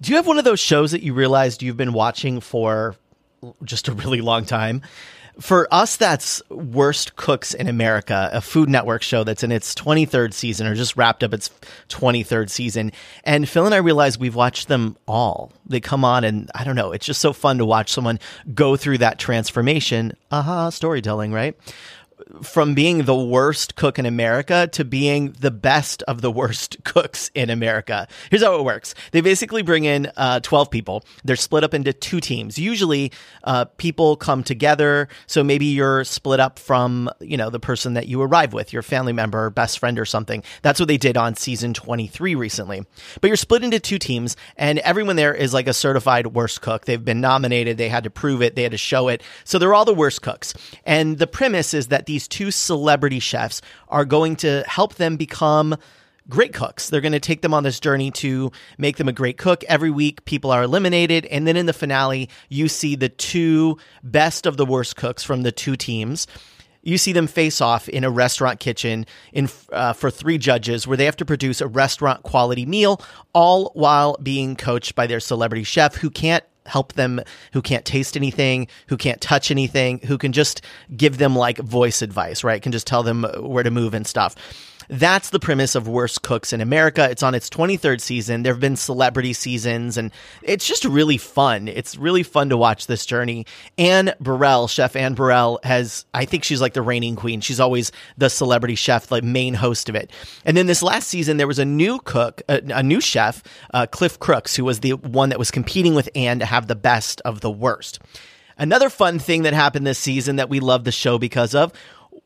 Do you have one of those shows that you realized you've been watching for just a really long time? For us, that's Worst Cooks in America, a Food Network show that's in its 23rd season or just wrapped up its 23rd season. And Phil and I realized we've watched them all. They come on, and I don't know, it's just so fun to watch someone go through that transformation. Aha, storytelling, right? From being the worst cook in America to being the best of the worst cooks in America. Here's how it works. They basically bring in uh, 12 people. They're split up into two teams. Usually, uh, people come together. So maybe you're split up from, you know, the person that you arrive with, your family member, or best friend or something. That's what they did on season 23 recently. But you're split into two teams and everyone there is like a certified worst cook. They've been nominated. They had to prove it. They had to show it. So they're all the worst cooks. And the premise is that these two celebrity chefs are going to help them become great cooks. They're going to take them on this journey to make them a great cook. Every week, people are eliminated. And then in the finale, you see the two best of the worst cooks from the two teams. You see them face off in a restaurant kitchen in uh, for three judges, where they have to produce a restaurant quality meal, all while being coached by their celebrity chef, who can't help them who can't taste anything, who can't touch anything, who can just give them like voice advice, right? Can just tell them where to move and stuff. That's the premise of Worst Cooks in America. It's on its 23rd season. There have been celebrity seasons, and it's just really fun. It's really fun to watch this journey. Anne Burrell, Chef Anne Burrell, has, I think she's like the reigning queen. She's always the celebrity chef, the main host of it. And then this last season, there was a new cook, a, a new chef, uh, Cliff Crooks, who was the one that was competing with Anne to have the best of the worst. Another fun thing that happened this season that we love the show because of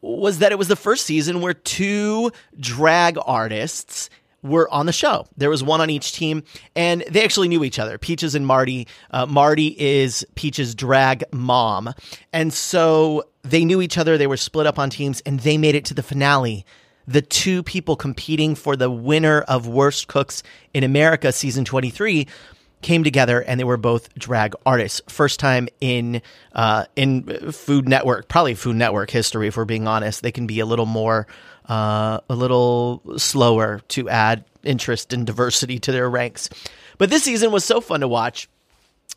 was that it was the first season where two drag artists were on the show. There was one on each team, and they actually knew each other. Peachez and Marti. Uh, Marti is Peachez' drag mom, and so they knew each other. They were split up on teams, and they made it to the finale. The two people competing for the winner of Worst Cooks in America season 23 came together and they were both drag artists. First time in uh, in Food Network, probably Food Network history, if we're being honest. They can be a little more, uh, a little slower to add interest and diversity to their ranks. But this season was so fun to watch.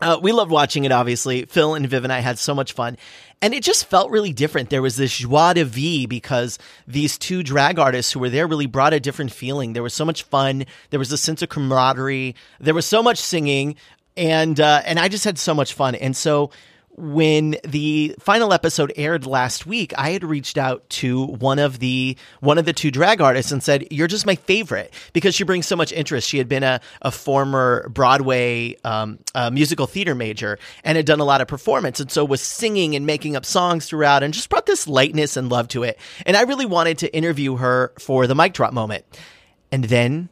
Uh, we loved watching it, obviously. Phil and Viv and I had so much fun. And it just felt really different. There was this joie de vie because these two drag artists who were there really brought a different feeling. There was so much fun. There was a sense of camaraderie. There was so much singing. And, uh, and I just had so much fun. And so when the final episode aired last week, I had reached out to one of the one of the two drag artists and said, "You're just my favorite because she brings so much interest." She had been a, a former Broadway um, musical theater major and had done a lot of performance, and so was singing and making up songs throughout, and just brought this lightness and love to it. And I really wanted to interview her for the mic drop moment. And then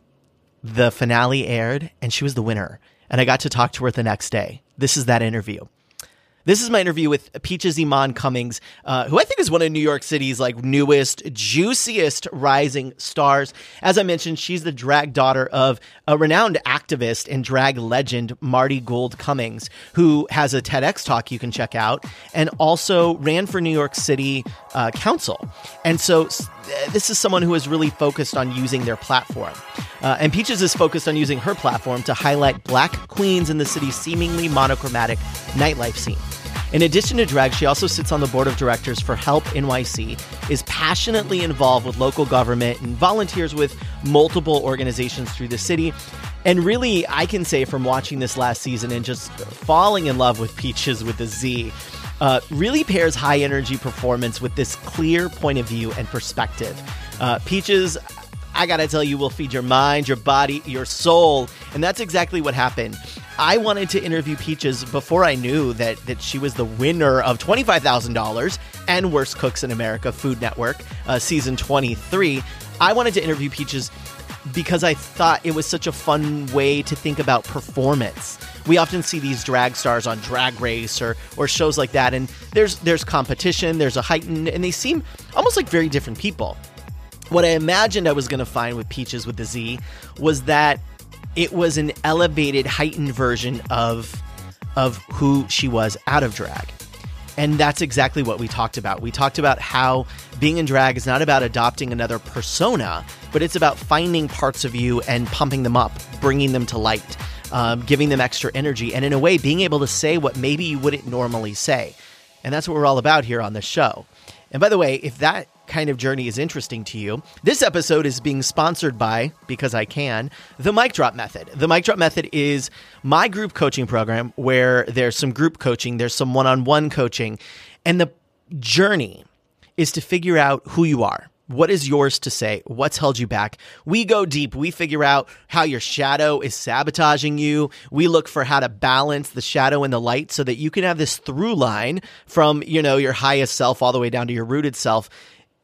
the finale aired, and she was the winner. And I got to talk to her the next day. This is that interview. This is my interview with Peachez Iman Cummings, uh, who I think is one of New York City's like newest, juiciest rising stars. As I mentioned, she's the drag daughter of a renowned activist and drag legend, Marti Gould Cummings, who has a TEDx talk you can check out, and also ran for New York City uh, Council. And so this is someone who is really focused on using their platform. Uh, and Peachez is focused on using her platform to highlight black queens in the city's seemingly monochromatic nightlife scene. In addition to drag, she also sits on the board of directors for Help NYC, is passionately involved with local government, and volunteers with multiple organizations through the city. And really, I can say from watching this last season and just falling in love with Peachez with a Z, uh, really pairs high energy performance with this clear point of view and perspective. Uh, Peachez, I gotta tell you, will feed your mind, your body, your soul. And that's exactly what happened. I wanted to interview Peachez before I knew that that she was the winner of twenty five thousand dollars and Worst Cooks in America Food Network uh, season twenty three. I wanted to interview Peachez because I thought it was such a fun way to think about performance. We often see these drag stars on Drag Race or or shows like that, and there's there's competition, there's a heightened, and they seem almost like very different people. What I imagined I was going to find with Peachez with the Z was that it was an elevated, heightened version of of who she was out of drag. And that's exactly what we talked about. We talked about how being in drag is not about adopting another persona, but it's about finding parts of you and pumping them up, bringing them to light. um, giving them extra energy, and in a way, being able to say what maybe you wouldn't normally say. And that's what we're all about here on this show. And by the way, if that kind of journey is interesting to you, this episode is being sponsored by, because I can, the Mic Drop Method. The Mic Drop Method is my group coaching program where there's some group coaching, there's some one on one coaching, and the journey is to figure out who you are. What is yours to say? What's held you back? We go deep. We figure out how your shadow is sabotaging you. We look for how to balance the shadow and the light so that you can have this through line from, you know, your highest self all the way down to your rooted self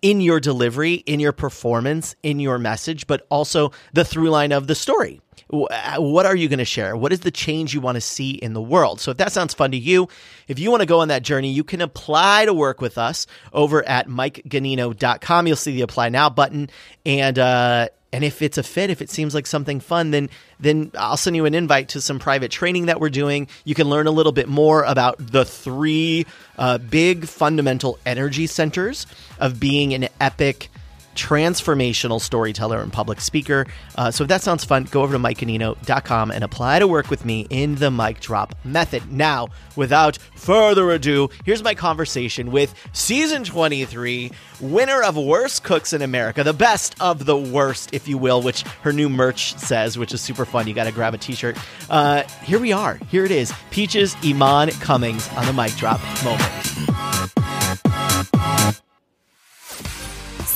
in your delivery, in your performance, in your message, but also the through line of the story. Uh, what are you going to share? What is the change you want to see in the world? So if that sounds fun to you, if you want to go on that journey, you can apply to work with us over at mikeganino.com. You'll see the apply now button and, uh, and if it's a fit, if it seems like something fun, then then I'll send you an invite to some private training that we're doing. You can learn a little bit more about the three uh, big fundamental energy centers of being an epic transformational storyteller and public speaker. Uh, so if that sounds fun, go over to mikeganino.com and apply to work with me in the mic drop method. Now, without further ado, here's my conversation with season 23, winner of Worst Cooks in America, the best of the worst, if you will, which her new merch says, which is super fun. You got to grab a t shirt. Uh, here we are. Here it is Peachez Iman Cummings on the mic drop moment.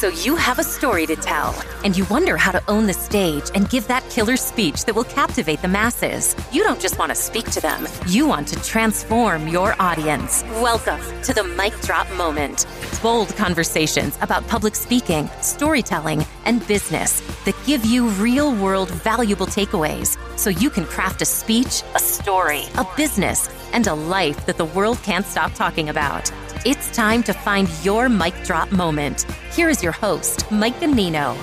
So you have a story to tell, and you wonder how to own the stage and give that killer speech that will captivate the masses. You don't just want to speak to them, you want to transform your audience. Welcome to the Mic Drop Moment. Bold conversations about public speaking, storytelling, and business that give you real world valuable takeaways so you can craft a speech, a story, a business, and a life that the world can't stop talking about. It's time to find your mic drop moment. Here is your host, Mike Ganino.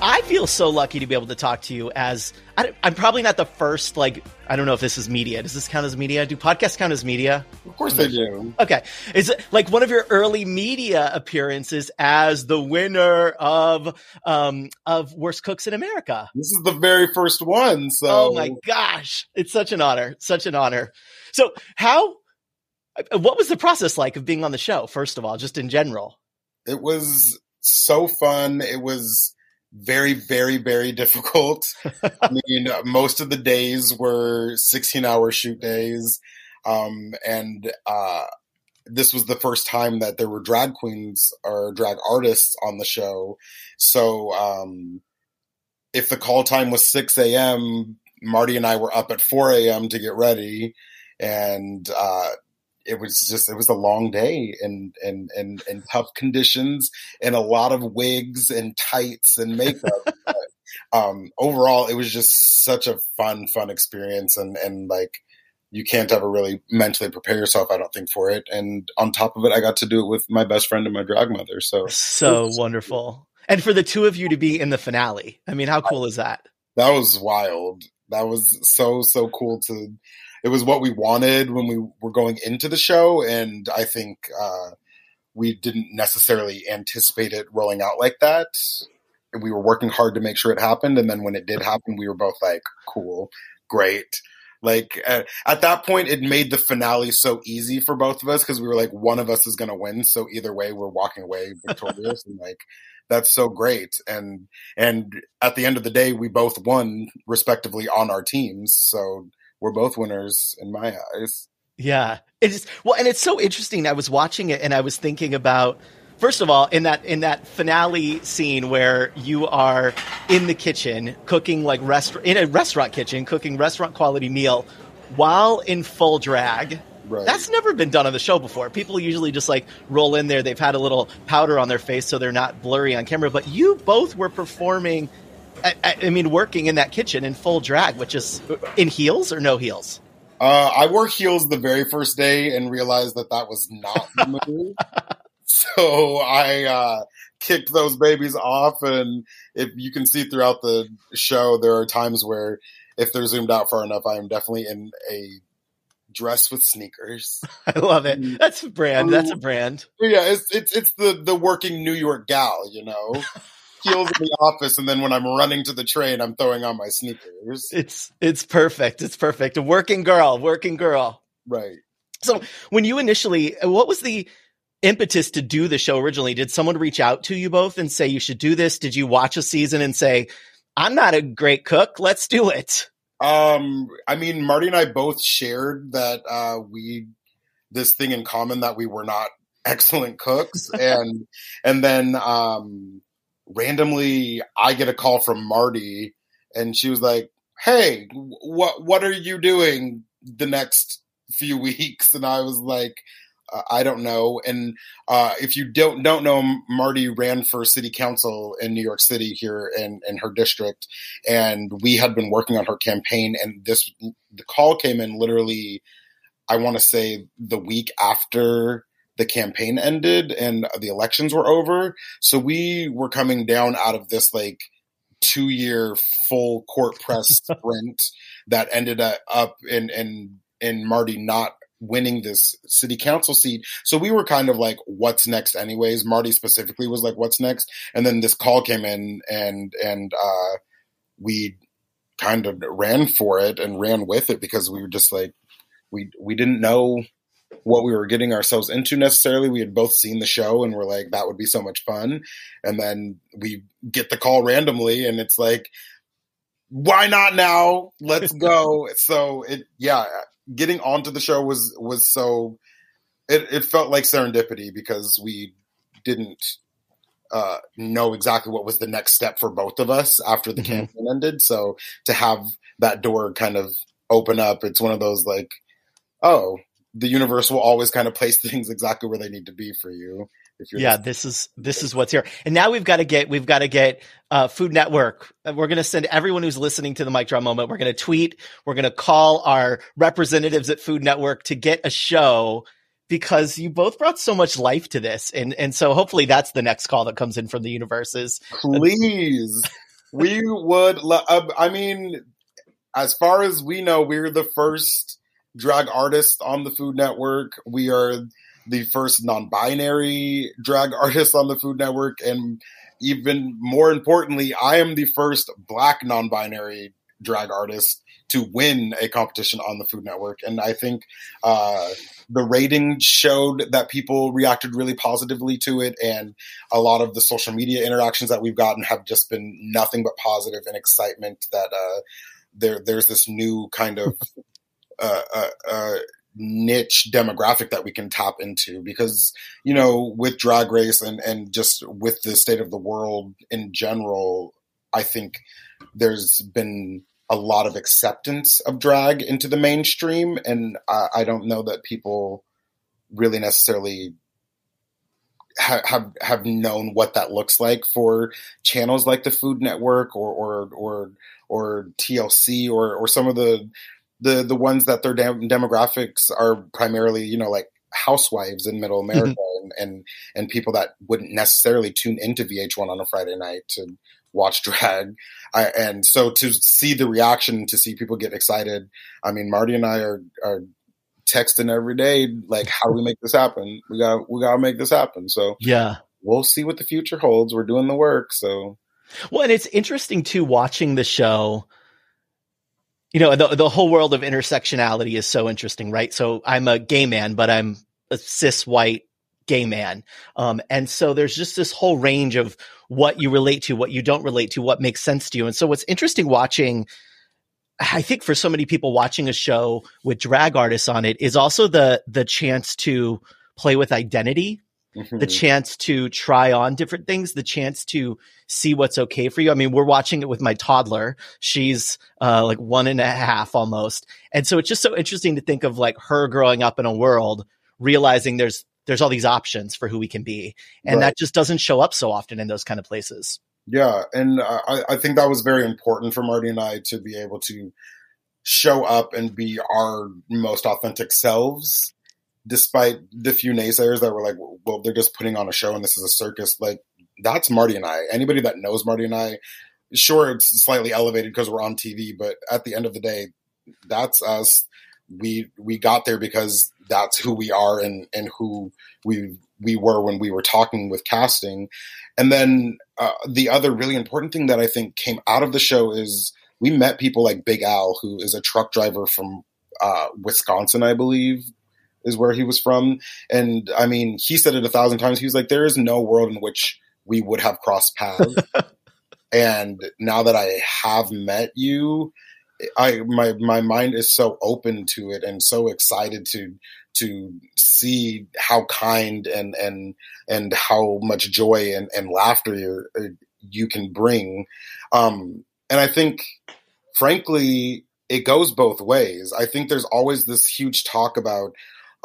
I feel so lucky to be able to talk to you as I, am probably not the first, like, I don't know if this is media. Does this count as media? Do podcasts count as media? Of course they do. Okay. Is it like one of your early media appearances as the winner of, um, of Worst Cooks in America? This is the very first one. So, oh my gosh. It's such an honor. Such an honor. So, how what was the process like of being on the show? First of all, just in general. It was so fun. It was very, very, very difficult. I mean, most of the days were 16 hour shoot days. Um, and, uh, this was the first time that there were drag queens or drag artists on the show. So, um, if the call time was 6 a.m., Marti and I were up at 4 a.m. to get ready. And, uh, it was just it was a long day and and and and tough conditions and a lot of wigs and tights and makeup. but, um, overall, it was just such a fun fun experience and and like you can't ever really mentally prepare yourself, I don't think, for it. And on top of it, I got to do it with my best friend and my drag mother. So so wonderful. And for the two of you to be in the finale, I mean, how cool is that? That was wild. That was so so cool to it was what we wanted when we were going into the show, and I think uh, we didn't necessarily anticipate it rolling out like that. We were working hard to make sure it happened, and then when it did happen, we were both like, "Cool, great." Like at, at that point, it made the finale so easy for both of us because we were like, one of us is going to win, so either way, we're walking away victorious, and like that's so great. And and at the end of the day, we both won respectively on our teams, so we're both winners in my eyes. Yeah. It is well and it's so interesting. I was watching it and I was thinking about first of all in that in that finale scene where you are in the kitchen cooking like restaurant in a restaurant kitchen cooking restaurant quality meal while in full drag Right. That's never been done on the show before. People usually just like roll in there. They've had a little powder on their face so they're not blurry on camera. But you both were performing I, I, mean, working in that kitchen in full drag, which is in heels or no heels. Uh, I wore heels the very first day and realized that that was not the move. so I uh, kicked those babies off, and if you can see throughout the show, there are times where if they're zoomed out far enough, I am definitely in a dress with sneakers. I love it. Mm. That's a brand. That's a brand. Yeah, it's it's it's the the working New York gal, you know. heels in the office, and then when I'm running to the train, I'm throwing on my sneakers. It's it's perfect. It's perfect. A working girl, working girl. Right. So when you initially, what was the impetus to do the show originally? Did someone reach out to you both and say you should do this? Did you watch a season and say, I'm not a great cook, let's do it? Um, I mean, Marti and I both shared that uh, we this thing in common that we were not excellent cooks, and and then um, randomly I get a call from Marti, and she was like, "Hey, what what are you doing the next few weeks?" And I was like, uh, I don't know. And uh, if you don't don't know, Marti ran for city council in New York City here in in her district, and we had been working on her campaign. And this the call came in literally, I want to say the week after the campaign ended and the elections were over. So we were coming down out of this like two year full court press sprint that ended up in in in Marti not winning this city council seat. So we were kind of like, what's next anyways? Marti specifically was like, what's next? And then this call came in and, and, uh, we kind of ran for it and ran with it because we were just like, we, we didn't know what we were getting ourselves into necessarily. We had both seen the show and we're like, that would be so much fun. And then we get the call randomly and it's like, why not now? Let's go. so it, yeah, getting onto the show was was so it, it felt like serendipity because we didn't uh, know exactly what was the next step for both of us after the mm-hmm. campaign ended. So to have that door kind of open up, it's one of those like, oh, the universe will always kind of place things exactly where they need to be for you If you're yeah, this is this is what's here. And now we've got to get we've got to get uh, Food Network. We're going to send everyone who's listening to the mic drop moment. We're going to tweet. We're going to call our representatives at Food Network to get a show because you both brought so much life to this, and and so hopefully that's the next call that comes in from the universes. Please, we would. Lo- uh, I mean, as far as we know, we're the first drag artist on the Food Network. We are the first non-binary drag artist on the Food Network, and even more importantly, I am the first Black non-binary drag artist to win a competition on the Food Network. And I think uh, the rating showed that people reacted really positively to it, and a lot of the social media interactions that we've gotten have just been nothing but positive and excitement that uh, there there's this new kind of uh, uh, uh niche demographic that we can tap into because you know with drag race and and just with the state of the world in general i think there's been a lot of acceptance of drag into the mainstream. And i, I don't know that people really necessarily ha- have have known what that looks like for channels like the food network or or or or TLC or or some of the the the ones that their dem- demographics are primarily you know like housewives in middle America mm-hmm. and, and and people that wouldn't necessarily tune into VH1 on a Friday night to watch drag. I, and so to see the reaction, to see people get excited. I mean, Marti and I are are texting every day, like, how do we make this happen? We got we got to make this happen. So yeah, we'll see what the future holds. We're doing the work. So well, and it's interesting too watching the show you know the the whole world of intersectionality is so interesting right? So i'm a gay man but i'm a cis white gay man. Um, and so there's just this whole range of what you relate to what you don't relate to what makes sense to you. And so what's interesting watching i think for so many people watching a show with drag artists on it is also the the chance to play with identity mm-hmm. the chance to try on different things, the chance to see what's okay for you. I mean, we're watching it with my toddler. She's uh, like one and a half almost. And so it's just so interesting to think of like her growing up in a world, realizing there's there's all these options for who we can be. And right. that just doesn't show up so often in those kind of places. Yeah. And I, I think that was very important for Marti and I to be able to show up and be our most authentic selves despite the few naysayers that were like, well, they're just putting on a show and this is a circus. Like that's Marti and I. Anybody that knows Marti and I, sure, it's slightly elevated because we're on TV, but at the end of the day, that's us. We we got there because that's who we are and and who we've we were when we were talking with casting. And then uh, the other really important thing that I think came out of the show is we met people like Big Al, who is a truck driver from uh, Wisconsin, I believe, is where he was from. And I mean, he said it a thousand times. He was like, there is no world in which we would have crossed paths. and now that I have met you, I my my mind is so open to it and so excited to to see how kind and and and how much joy and, and laughter you can bring. Um, and I think, frankly, it goes both ways. I think there's always this huge talk about,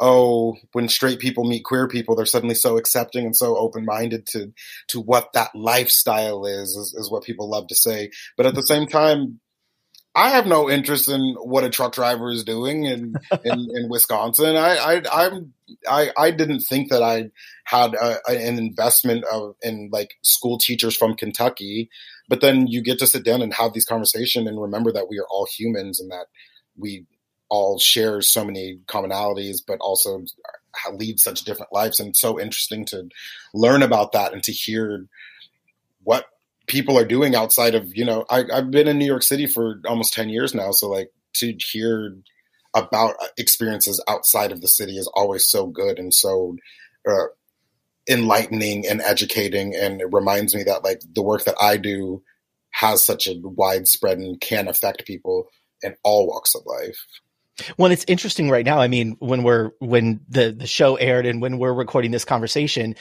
oh, when straight people meet queer people, they're suddenly so accepting and so open minded to to what that lifestyle is, is, is what people love to say. But at the same time, I have no interest in what a truck driver is doing in in, in Wisconsin. I, I I'm I I didn't think that I had a, an investment of in like school teachers from Kentucky, but then you get to sit down and have these conversations and remember that we are all humans and that we all share so many commonalities, but also lead such different lives. And it's so interesting to learn about that and to hear what people are doing outside of you know I, i've been in new york city for almost 10 years now. So like to hear about experiences outside of the city is always so good and so uh, enlightening and educating. And it reminds me that like the work that i do has such a widespread and can affect people in all walks of life well, it's interesting right now. I mean, when we're when the the show aired and when we're recording this conversation,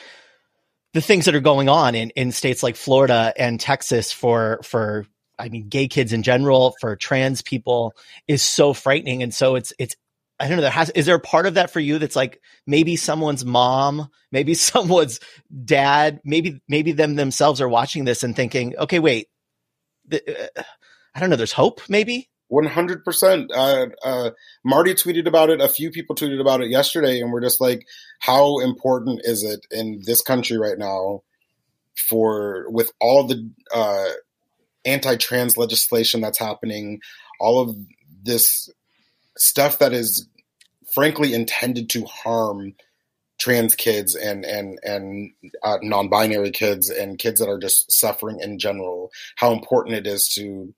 the things that are going on in, in states like Florida and Texas for for I mean gay kids in general, for trans people is so frightening. And so it's it's I don't know, there has is there a part of that for you that's like maybe someone's mom, maybe someone's dad, maybe maybe them themselves are watching this and thinking, okay, wait, the, uh, I don't know, there's hope maybe? 100%. Uh, uh, Marti tweeted about it. A few people tweeted about it yesterday, and we're just like, how important is it in this country right now for, with all the uh, anti trans legislation that's happening, all of this stuff that is frankly intended to harm trans kids and and and uh, non-binary kids and kids that are just suffering in general how important it is to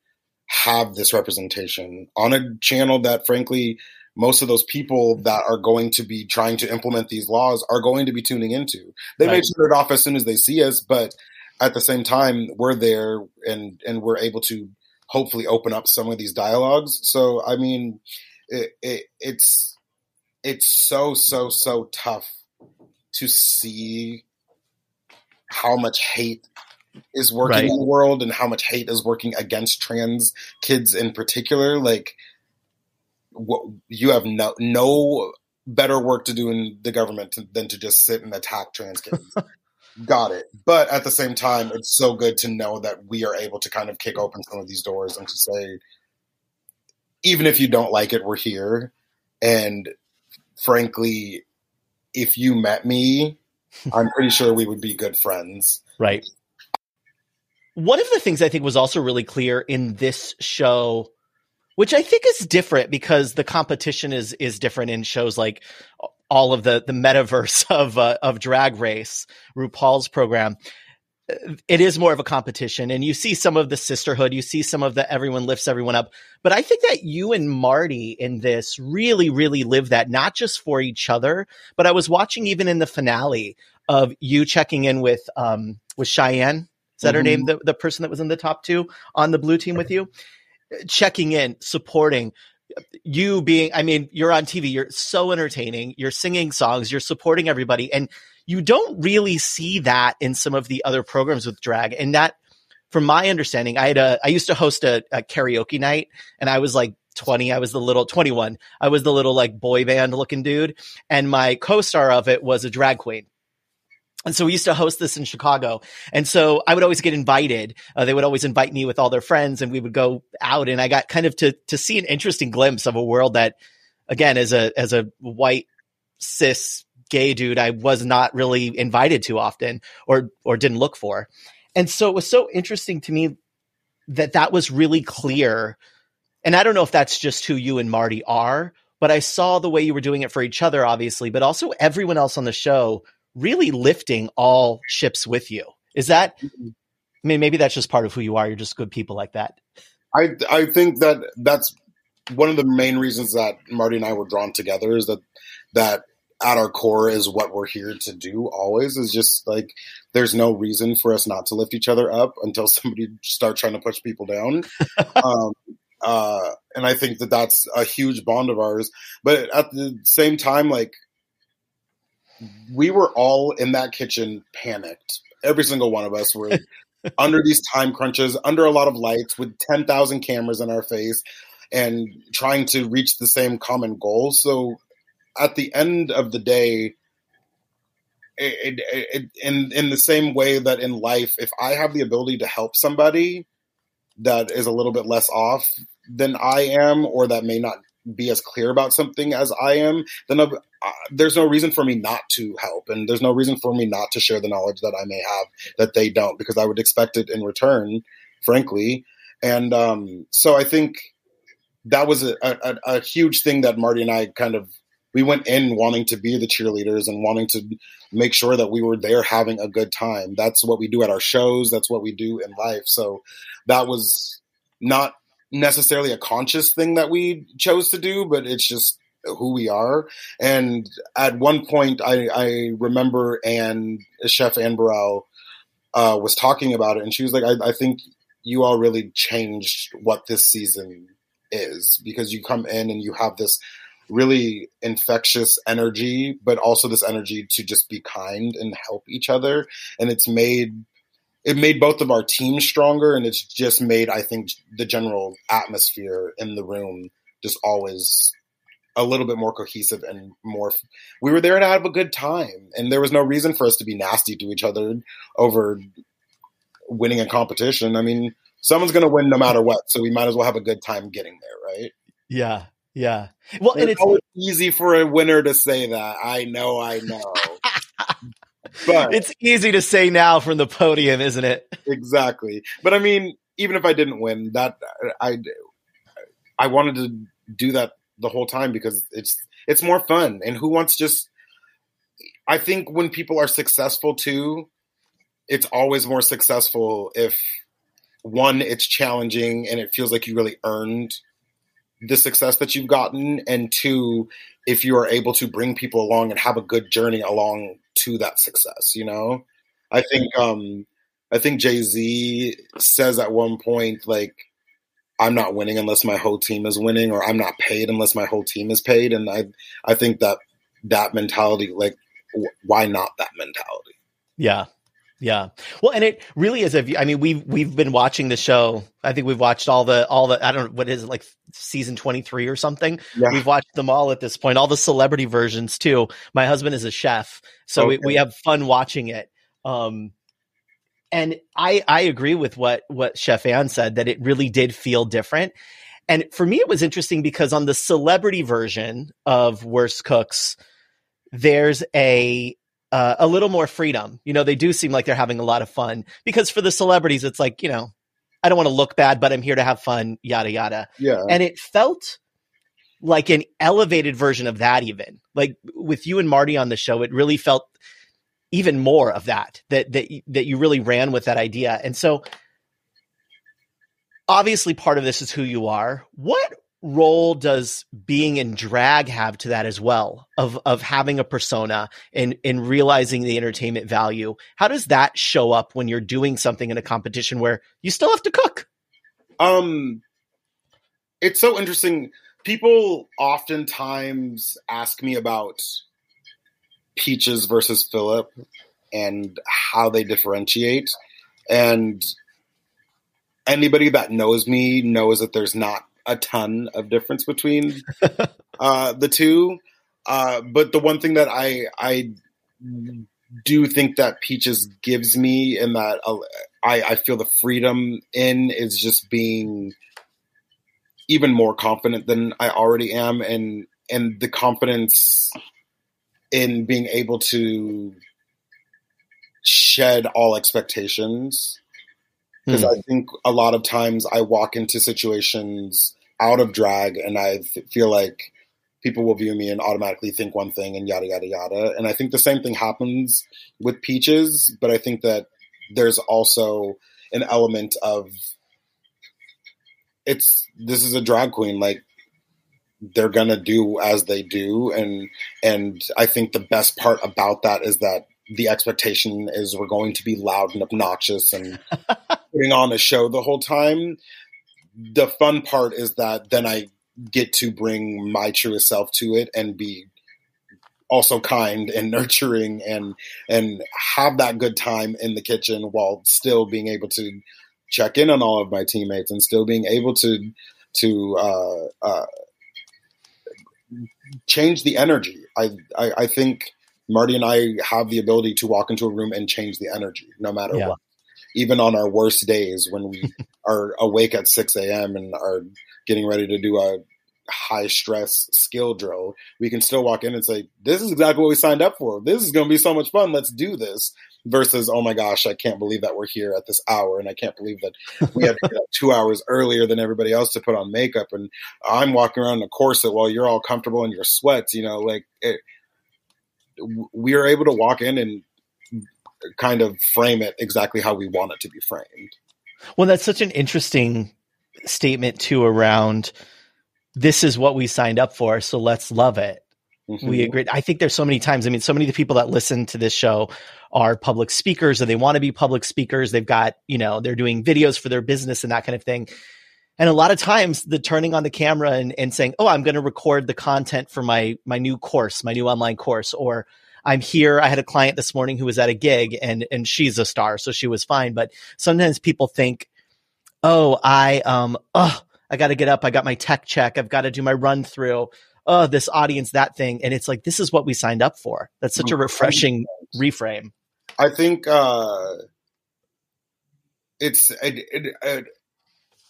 have this representation on a channel that frankly most of those people that are going to be trying to implement these laws are going to be tuning into. They right. may turn it off as soon as they see us, but at the same time, we're there and and we're able to hopefully open up some of these dialogues. So I mean, it, it, it's it's so so so tough to see how much hate is working right. in the world and how much hate is working against trans kids in particular like what you have no no better work to do in the government than to just sit and attack trans kids. Got it. But at the same time it's so good to know that we are able to kind of kick open some of these doors and to say even if you don't like it we're here. And frankly if you met me i'm pretty sure we would be good friends. Right one of the things I think was also really clear in this show, which I think is different because the competition is is different in shows like all of the the metaverse of uh, of Drag Race, RuPaul's program. It is more of a competition, and you see some of the sisterhood. You see some of the everyone lifts everyone up. But I think that you and Marti in this really, really live that not just for each other, but I was watching even in the finale of you checking in with um with Cheyenne that mm-hmm. her name? The, the person that was in the top two on the blue team with you? Checking in, supporting you being, I mean, you're on TV, you're so entertaining, you're singing songs, you're supporting everybody. And you don't really see that in some of the other programs with drag. And that, from my understanding, I had a, I used to host a, a karaoke night and I was like 20. I was the little 21. I was the little like boy band looking dude. And my co-star of it was a drag queen. And so we used to host this in Chicago. And so I would always get invited. Uh, they would always invite me with all their friends and we would go out and I got kind of to, to see an interesting glimpse of a world that, again, as a, as a white cis gay dude, I was not really invited to often or, or didn't look for. And so it was so interesting to me that that was really clear. And I don't know if that's just who you and Marti are, but I saw the way you were doing it for each other, obviously, but also everyone else on the show really lifting all ships with you. Is that? Mm-hmm. I mean, maybe that's just part of who you are. You're just good people like that. I I think that that's one of the main reasons that Marti and I were drawn together is that that at our core is what we're here to do always is just like there's no reason for us not to lift each other up until somebody starts trying to push people down um, uh, and i think that that's a huge bond of ours but at the same time like we were all in that kitchen panicked. Every single one of us were under these time crunches under a lot of lights with 10,000 cameras in our face and trying to reach the same common goal. So at the end of the day, it, it, it, in in the same way that in life, if I have the ability to help somebody that is a little bit less off than I am, or that may not be as clear about something as I am, then uh, there's no reason for me not to help, and there's no reason for me not to share the knowledge that I may have that they don't, because I would expect it in return, frankly. And um, so I think that was a, a, a huge thing that Marti and I kind of we went in wanting to be the cheerleaders and wanting to make sure that we were there having a good time. That's what we do at our shows. That's what we do in life. So that was not necessarily a conscious thing that we chose to do, but it's just who we are. And at one point, I, I remember and Chef Anne Burrell uh, was talking about it, and she was like, I, I think you all really changed what this season is because you come in and you have this really infectious energy, but also this energy to just be kind and help each other. And it's made it made both of our teams stronger, and it's just made I think the general atmosphere in the room just always a little bit more cohesive and more. We were there to have a good time, and there was no reason for us to be nasty to each other over winning a competition. I mean, someone's going to win no matter what, so we might as well have a good time getting there, right? Yeah, yeah. Well, and it's, it's easy for a winner to say that. I know, I know. But it's easy to say now from the podium, isn't it? Exactly. But I mean, even if I didn't win, that I I wanted to do that the whole time because it's it's more fun. And who wants just I think when people are successful too, it's always more successful if one, it's challenging and it feels like you really earned the success that you've gotten, and two, if you are able to bring people along and have a good journey along to that success. You know, I think um, I think Jay Z says at one point like. I'm not winning unless my whole team is winning, or I'm not paid unless my whole team is paid. And I, I think that that mentality, like, why not that mentality? Yeah, yeah. Well, and it really is a. I mean, we've we've been watching the show. I think we've watched all the all the. I don't know what is it like season twenty three or something. Yeah. We've watched them all at this point. All the celebrity versions too. My husband is a chef, so okay. we, we have fun watching it. Um, and I I agree with what what Chef Anne said that it really did feel different. And for me, it was interesting because on the celebrity version of Worst Cooks, there's a uh, a little more freedom. You know, they do seem like they're having a lot of fun because for the celebrities, it's like, you know, I don't want to look bad, but I'm here to have fun, yada, yada. Yeah. And it felt like an elevated version of that, even like with you and Marti on the show, it really felt even more of that, that, that, that you really ran with that idea. And so obviously part of this is who you are. What role does being in drag have to that as well of of having a persona and and realizing the entertainment value? How does that show up when you're doing something in a competition where you still have to cook? Um it's so interesting. People oftentimes ask me about Peachez versus philip and how they differentiate. And anybody that knows me knows that there's not a ton of difference between uh, the two. Uh, but the one thing that I I do think that Peachez gives me, and that uh, I, I feel the freedom in, is just being even more confident than I already am, and and the confidence in being able to shed all expectations because hmm. I think a lot of times I walk into situations out of drag and I th- feel like people will view me and automatically think one thing and yada yada yada. And I think the same thing happens with Peachez, but I think that there's also an element of it's this is a drag queen like they're gonna do as they do and and i think the best part about that is that the expectation is we're going to be loud and obnoxious and putting on a show the whole time the fun part is that then i get to bring my truest self to it and be also kind and nurturing and and have that good time in the kitchen while still being able to check in on all of my teammates and still being able to to uh, uh, change the energy. I, I, I think Marti and I have the ability to walk into a room and change the energy, no matter yeah. what. Even on our worst days, when we are awake at six a.m. and are getting ready to do a high stress skill drill, we can still walk in and say, This is exactly what we signed up for. This is going to be so much fun. Let's do this. Versus, oh my gosh, I can't believe that we're here at this hour. And I can't believe that we had to get up two hours earlier than everybody else to put on makeup. And I'm walking around in a corset while you're all comfortable in your sweats. You know, like it, we are able to walk in and kind of frame it exactly how we want it to be framed. Well, that's such an interesting statement, too, around this is what we signed up for, so let's love it. Mm-hmm. We agree. I think there's so many times. I mean, so many of the people that listen to this show are public speakers or they want to be public speakers. They've got, you know, they're doing videos for their business and that kind of thing. And a lot of times the turning on the camera and, and saying, Oh, I'm going to record the content for my, my new course, my new online course, or I'm here. I had a client this morning who was at a gig and, and she's a star. So she was fine. But sometimes people think, Oh, I, um, oh, I got to get up. I got my tech check. I've got to do my run through. Oh, this audience, that thing. And it's like, this is what we signed up for. That's such a refreshing reframe. I think, uh, it's, it, it, it,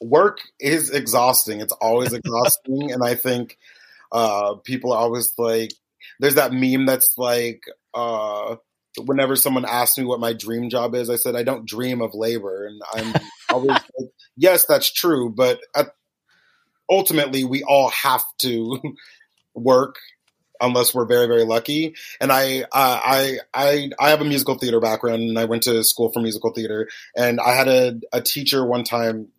work is exhausting. It's always exhausting. and I think, uh, people are always like, there's that meme that's like, uh, whenever someone asks me what my dream job is, I said I don't dream of labor, and I'm always like, yes, that's true, but at ultimately we all have to work unless we're very very lucky and I, uh, I i i have a musical theater background and i went to school for musical theater and i had a, a teacher one time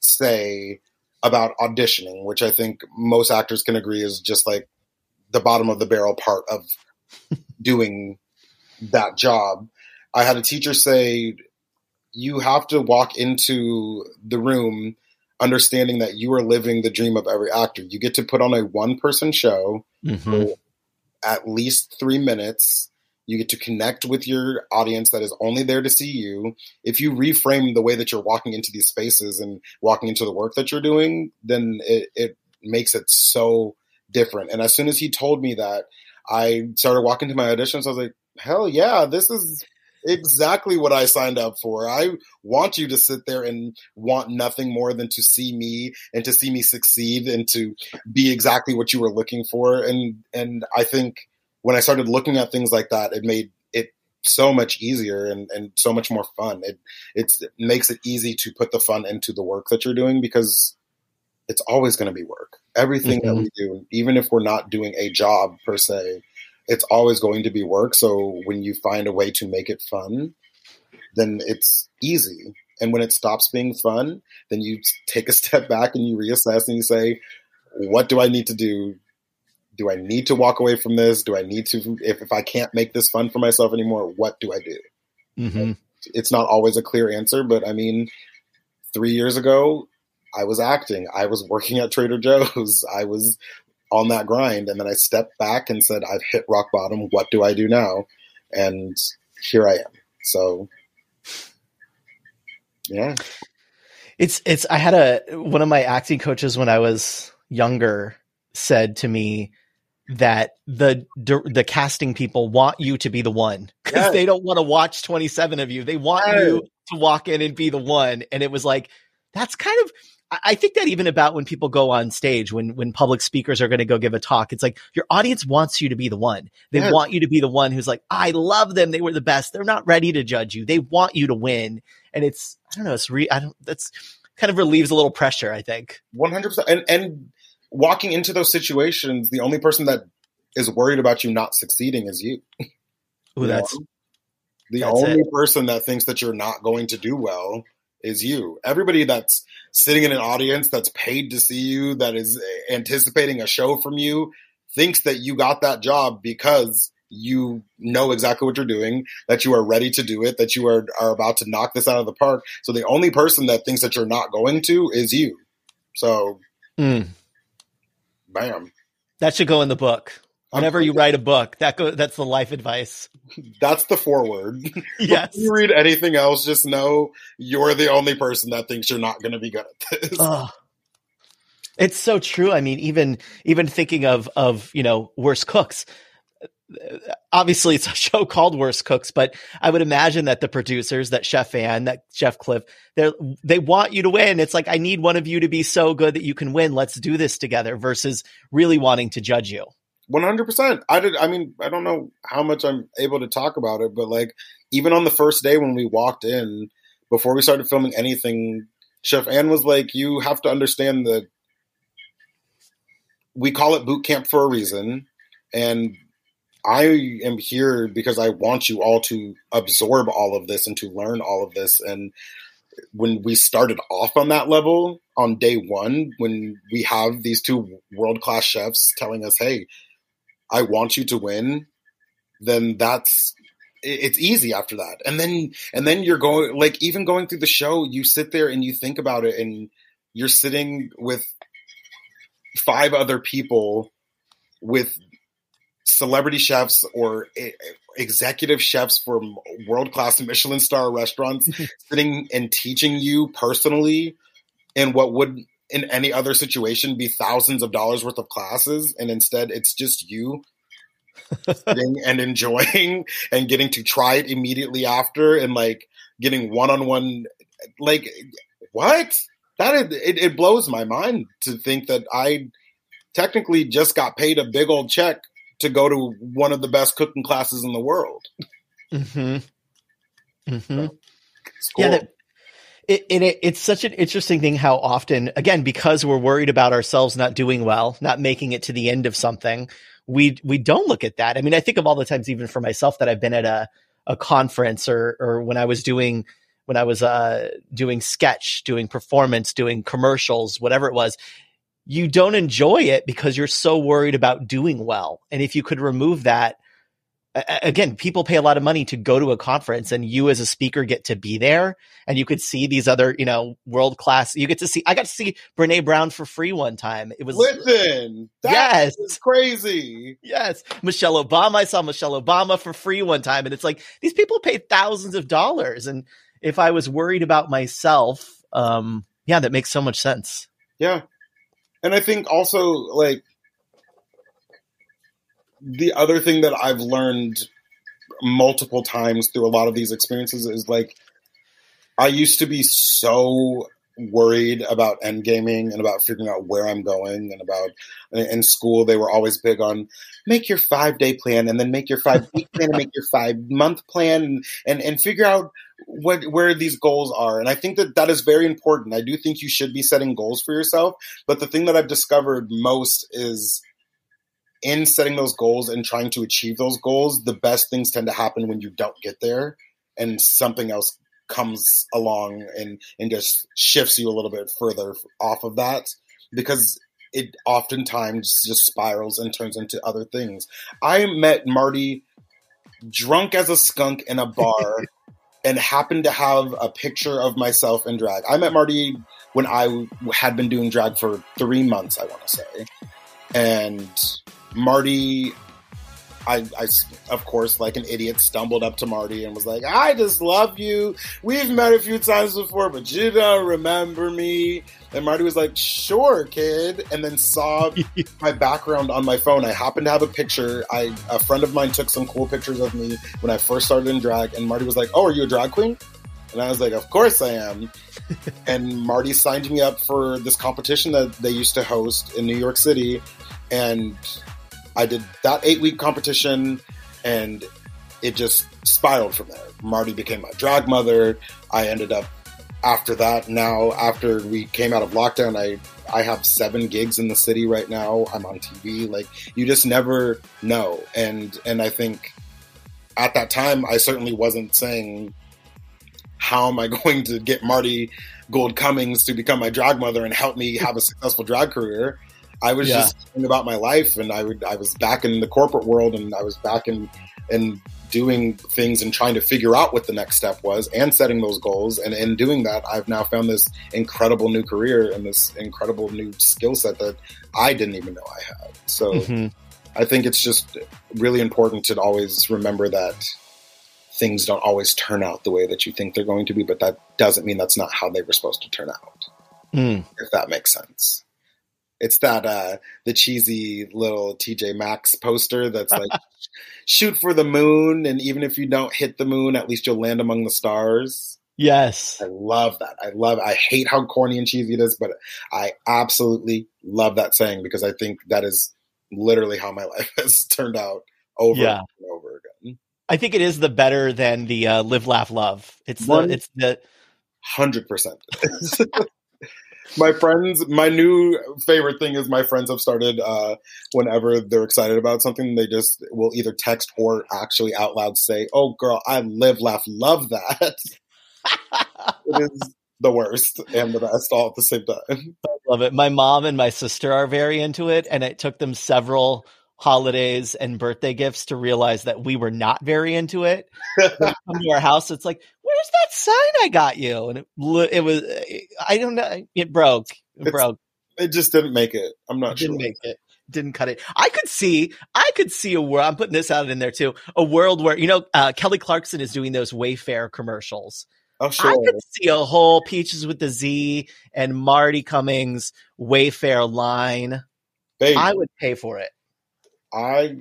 say about auditioning which i think most actors can agree is just like the bottom of the barrel part of doing that job i had a teacher say you have to walk into the room understanding that you are living the dream of every actor. You get to put on a one person show mm-hmm. for at least three minutes. You get to connect with your audience that is only there to see you. If you reframe the way that you're walking into these spaces and walking into the work that you're doing, then it, it makes it so different. And as soon as he told me that, I started walking to my auditions. I was like, hell yeah, this is exactly what I signed up for. I want you to sit there and want nothing more than to see me and to see me succeed and to be exactly what you were looking for. And and I think when I started looking at things like that, it made it so much easier and, and so much more fun. It it makes it easy to put the fun into the work that you're doing because it's always going to be work. Everything mm-hmm. that we do, even if we're not doing a job per se, it's always going to be work. So when you find a way to make it fun, then it's easy. And when it stops being fun, then you take a step back and you reassess and you say, what do I need to do? Do I need to walk away from this? Do I need to, if, if I can't make this fun for myself anymore, what do I do? Mm-hmm. It's not always a clear answer, but I mean, three years ago, I was acting. I was working at Trader Joe's. I was on that grind. And then I stepped back and said, I've hit rock bottom. What do I do now? And here I am. So, yeah. It's, it's, I had a, one of my acting coaches when I was younger said to me, that the the casting people want you to be the one because yes. they don't want to watch 27 of you. They want you to walk in and be the one. And it was like, that's kind of I think that even about when people go on stage, when when public speakers are going to go give a talk, it's like your audience wants you to be the one. They yes. want you to be the one who's like, I love them. They were the best. They're not ready to judge you. They want you to win. And it's I don't know. It's re. I don't. That's kind of relieves a little pressure. I think. One hundred percent. And and walking into those situations, the only person that is worried about you not succeeding is you. Ooh, that's the that's only it. person that thinks that you're not going to do well is you. Everybody that's sitting in an audience that's paid to see you, that is anticipating a show from you, thinks that you got that job because you know exactly what you're doing, that you are ready to do it, that you are, are about to knock this out of the park. So the only person that thinks that you're not going to is you. So, Mm, bam. that should go in the book. Whenever you write a book, that go that's the life advice. That's the forward. Yes. If you read anything else, just know you're the only person that thinks you're not going to be good at this. It's so true. I mean, even even thinking of of you know worse cooks. Obviously, it's a show called Worst Cooks, but I would imagine that the producers, that Chef Anne, that Chef Cliff, they they want you to win. It's like I need one of you to be so good that you can win. Let's do this together. Versus really wanting to judge you. One hundred percent. I did. I mean, I don't know how much I'm able to talk about it, but like even on the first day when we walked in, before we started filming anything, Chef Anne was like, "You have to understand that we call it boot camp for a reason, and I am here because I want you all to absorb all of this and to learn all of this." And when we started off on that level on day one, when we have these two world class chefs telling us, "Hey." I want you to win, then that's it's easy after that. And then and then you're going like even going through the show, you sit there and you think about it and you're sitting with five other people with celebrity chefs or executive chefs from world class Michelin star restaurants sitting and teaching you personally in what would in any other situation be thousands of dollars worth of classes and instead it's just you sitting and enjoying and getting to try it immediately after and like getting one-on-one like what? That is, it, it blows my mind to think that i technically just got paid a big old check to go to one of the best cooking classes in the world Mm-hmm. Mm-hmm. it's cool. Yeah, that, it, it, it- it's such an interesting thing how often, again, because we're worried about ourselves not doing well, not making it to the end of something, we we don't look at that. I mean, I think of all the times, even for myself, that I've been at a a conference or or when I was doing when I was uh doing sketch, doing performance, doing commercials, whatever it was. You don't enjoy it because you're so worried about doing well. And if you could remove that, again, people pay a lot of money to go to a conference and you as a speaker get to be there and you could see these other, you know, world class. You get to see, I got to see Brene Brown for free one time. It was, listen that yes, is crazy yes. Michelle Obama. I saw Michelle Obama for free one time. And it's like, these people pay thousands of dollars. And if I was worried about myself, um, yeah, that makes so much sense. Yeah. And I think also like the other thing that I've learned multiple times through a lot of these experiences is like I used to be so worried about end gaming and about figuring out where I'm going and about in school they were always big on make your five day plan and then make your five week plan and make your five month plan and, and and figure out what where these goals are and I think that that is very important. I do think you should be setting goals for yourself, but the thing that I've discovered most is in setting those goals and trying to achieve those goals, the best things tend to happen when you don't get there and something else comes along and and just shifts you a little bit further off of that because it oftentimes just spirals and turns into other things. I met Marti drunk as a skunk in a bar and happened to have a picture of myself in drag. I met Marti when I had been doing drag for three months, I want to say. And Marti, I, I, of course, like an idiot, stumbled up to Marti and was like, I just love you. We've met a few times before, but you don't remember me. And Marti was like, sure, kid. And then saw my background on my phone. I happened to have a picture. I A friend of mine took some cool pictures of me when I first started in drag. And Marti was like, oh, are you a drag queen? And I was like, of course I am. and Marti signed me up for this competition that they used to host in New York City. And I did that eight week competition and it just spiraled from there. Marti became my drag mother. I ended up after that, now after we came out of lockdown, I I have seven gigs in the city right now. I'm on TV. Like you just never know, and and I think at that time I certainly wasn't saying how am I going to get Marti Gould Cummings to become my drag mother and help me have a successful drag career. I was yeah. just thinking about my life, and I would I was back in the corporate world, and I was back in in doing things and trying to figure out what the next step was, and setting those goals. And in doing that, I've now found this incredible new career and this incredible new skill set that I didn't even know I had. So mm-hmm. I think it's just really important to always remember that things don't always turn out the way that you think they're going to be, but that doesn't mean that's not how they were supposed to turn out. Mm. If that makes sense. It's that uh the cheesy little TJ Maxx poster that's like shoot for the moon and even if you don't hit the moon, at least you'll land among the stars. Yes. I love that. I love I hate how corny and cheesy it is, but I absolutely love that saying because I think that is literally how my life has turned out over yeah. and over again. I think it is the better than the uh, live, laugh, love. It's One, the it's the hundred percent. my friends, my new favorite thing is my friends have started uh, whenever they're excited about something, they just will either text or actually out loud say, "Oh, girl, I live, laugh, love that." it is the worst and the best all at the same time. I love it. My mom and my sister are very into it, and it took them several holidays and birthday gifts to realize that we were not very into it. come to our house, it's like, where's that sign I got you? And it, it was, I don't know, it broke. It it's, broke. It just didn't make it. I'm not it sure. Didn't make it. Didn't cut it. I could see, I could see a world. I'm putting this out in there too. A world where you know uh, Kelly Clarkson is doing those Wayfair commercials. Oh, sure. I could see a whole Peachez with the Z and Marti Cummings Wayfair line. Baby. I would pay for it. I